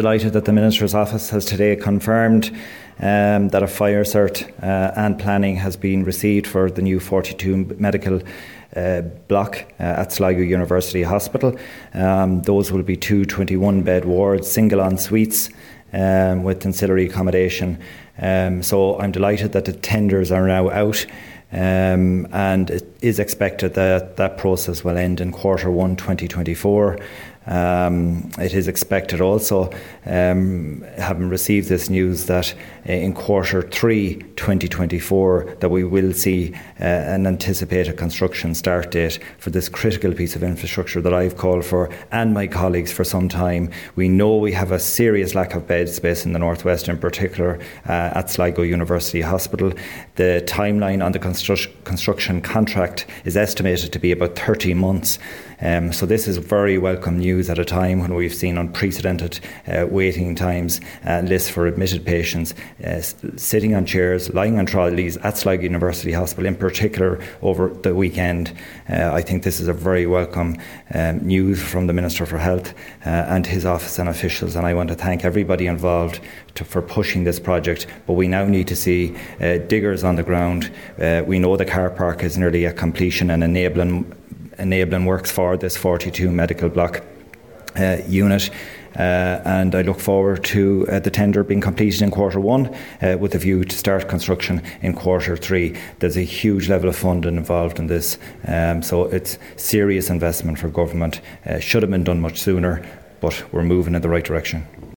delighted that the Minister's office has today confirmed um, that a fire cert uh, and planning has been received for the new 42 medical uh, block uh, at Sligo University Hospital. Um, those will be two 21 bed wards, single en suites um, with ancillary accommodation. Um, so I'm delighted that the tenders are now out. Um, and it is expected that that process will end in quarter one 2024. Um, it is expected also, um, having received this news, that uh, in quarter three 2024 that we will see uh, an anticipated construction start date for this critical piece of infrastructure that I've called for and my colleagues for some time. We know we have a serious lack of bed space in the northwest, in particular uh, at Sligo University Hospital. The timeline on the constru- construction contract is estimated to be about 30 months. Um, so this is very welcome news at a time when we've seen unprecedented uh, waiting times and lists for admitted patients uh, sitting on chairs, lying on trolleys at Sligo University Hospital, in particular over the weekend. Uh, I think this is a very welcome um, news from the Minister for Health uh, and his office and officials, and I want to thank everybody involved to, for pushing this project. But we now need to see uh, diggers on the ground. Uh, we know the car park is nearly at completion and enabling enabling works for this 42 medical block uh, unit. Uh, and I look forward to uh, the tender being completed in quarter one uh, with a view to start construction in quarter three. There's a huge level of funding involved in this, um, so it's serious investment for government. Uh, should have been done much sooner, but we're moving in the right direction.